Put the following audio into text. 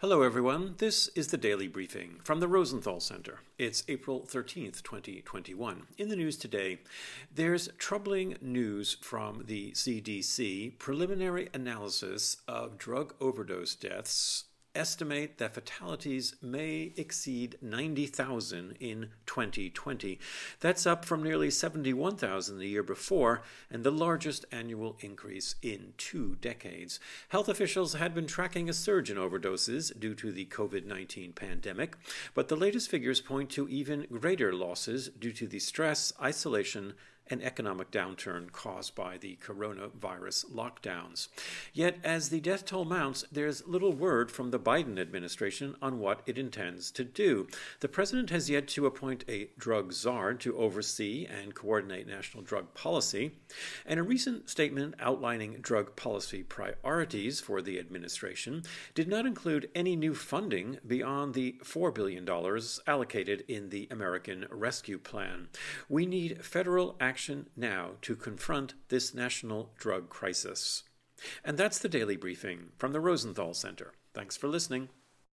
Hello, everyone. This is the Daily Briefing from the Rosenthal Center. It's April 13th, 2021. In the news today, there's troubling news from the CDC preliminary analysis of drug overdose deaths estimate that fatalities may exceed 90,000 in 2020. That's up from nearly 71,000 the year before and the largest annual increase in two decades. Health officials had been tracking a surge in overdoses due to the COVID 19 pandemic, but the latest figures point to even greater losses due to the stress, isolation, an economic downturn caused by the coronavirus lockdowns. Yet, as the death toll mounts, there's little word from the Biden administration on what it intends to do. The president has yet to appoint a drug czar to oversee and coordinate national drug policy, and a recent statement outlining drug policy priorities for the administration did not include any new funding beyond the $4 billion allocated in the American Rescue Plan. We need federal action action now to confront this national drug crisis. And that's the daily briefing from the Rosenthal Center. Thanks for listening.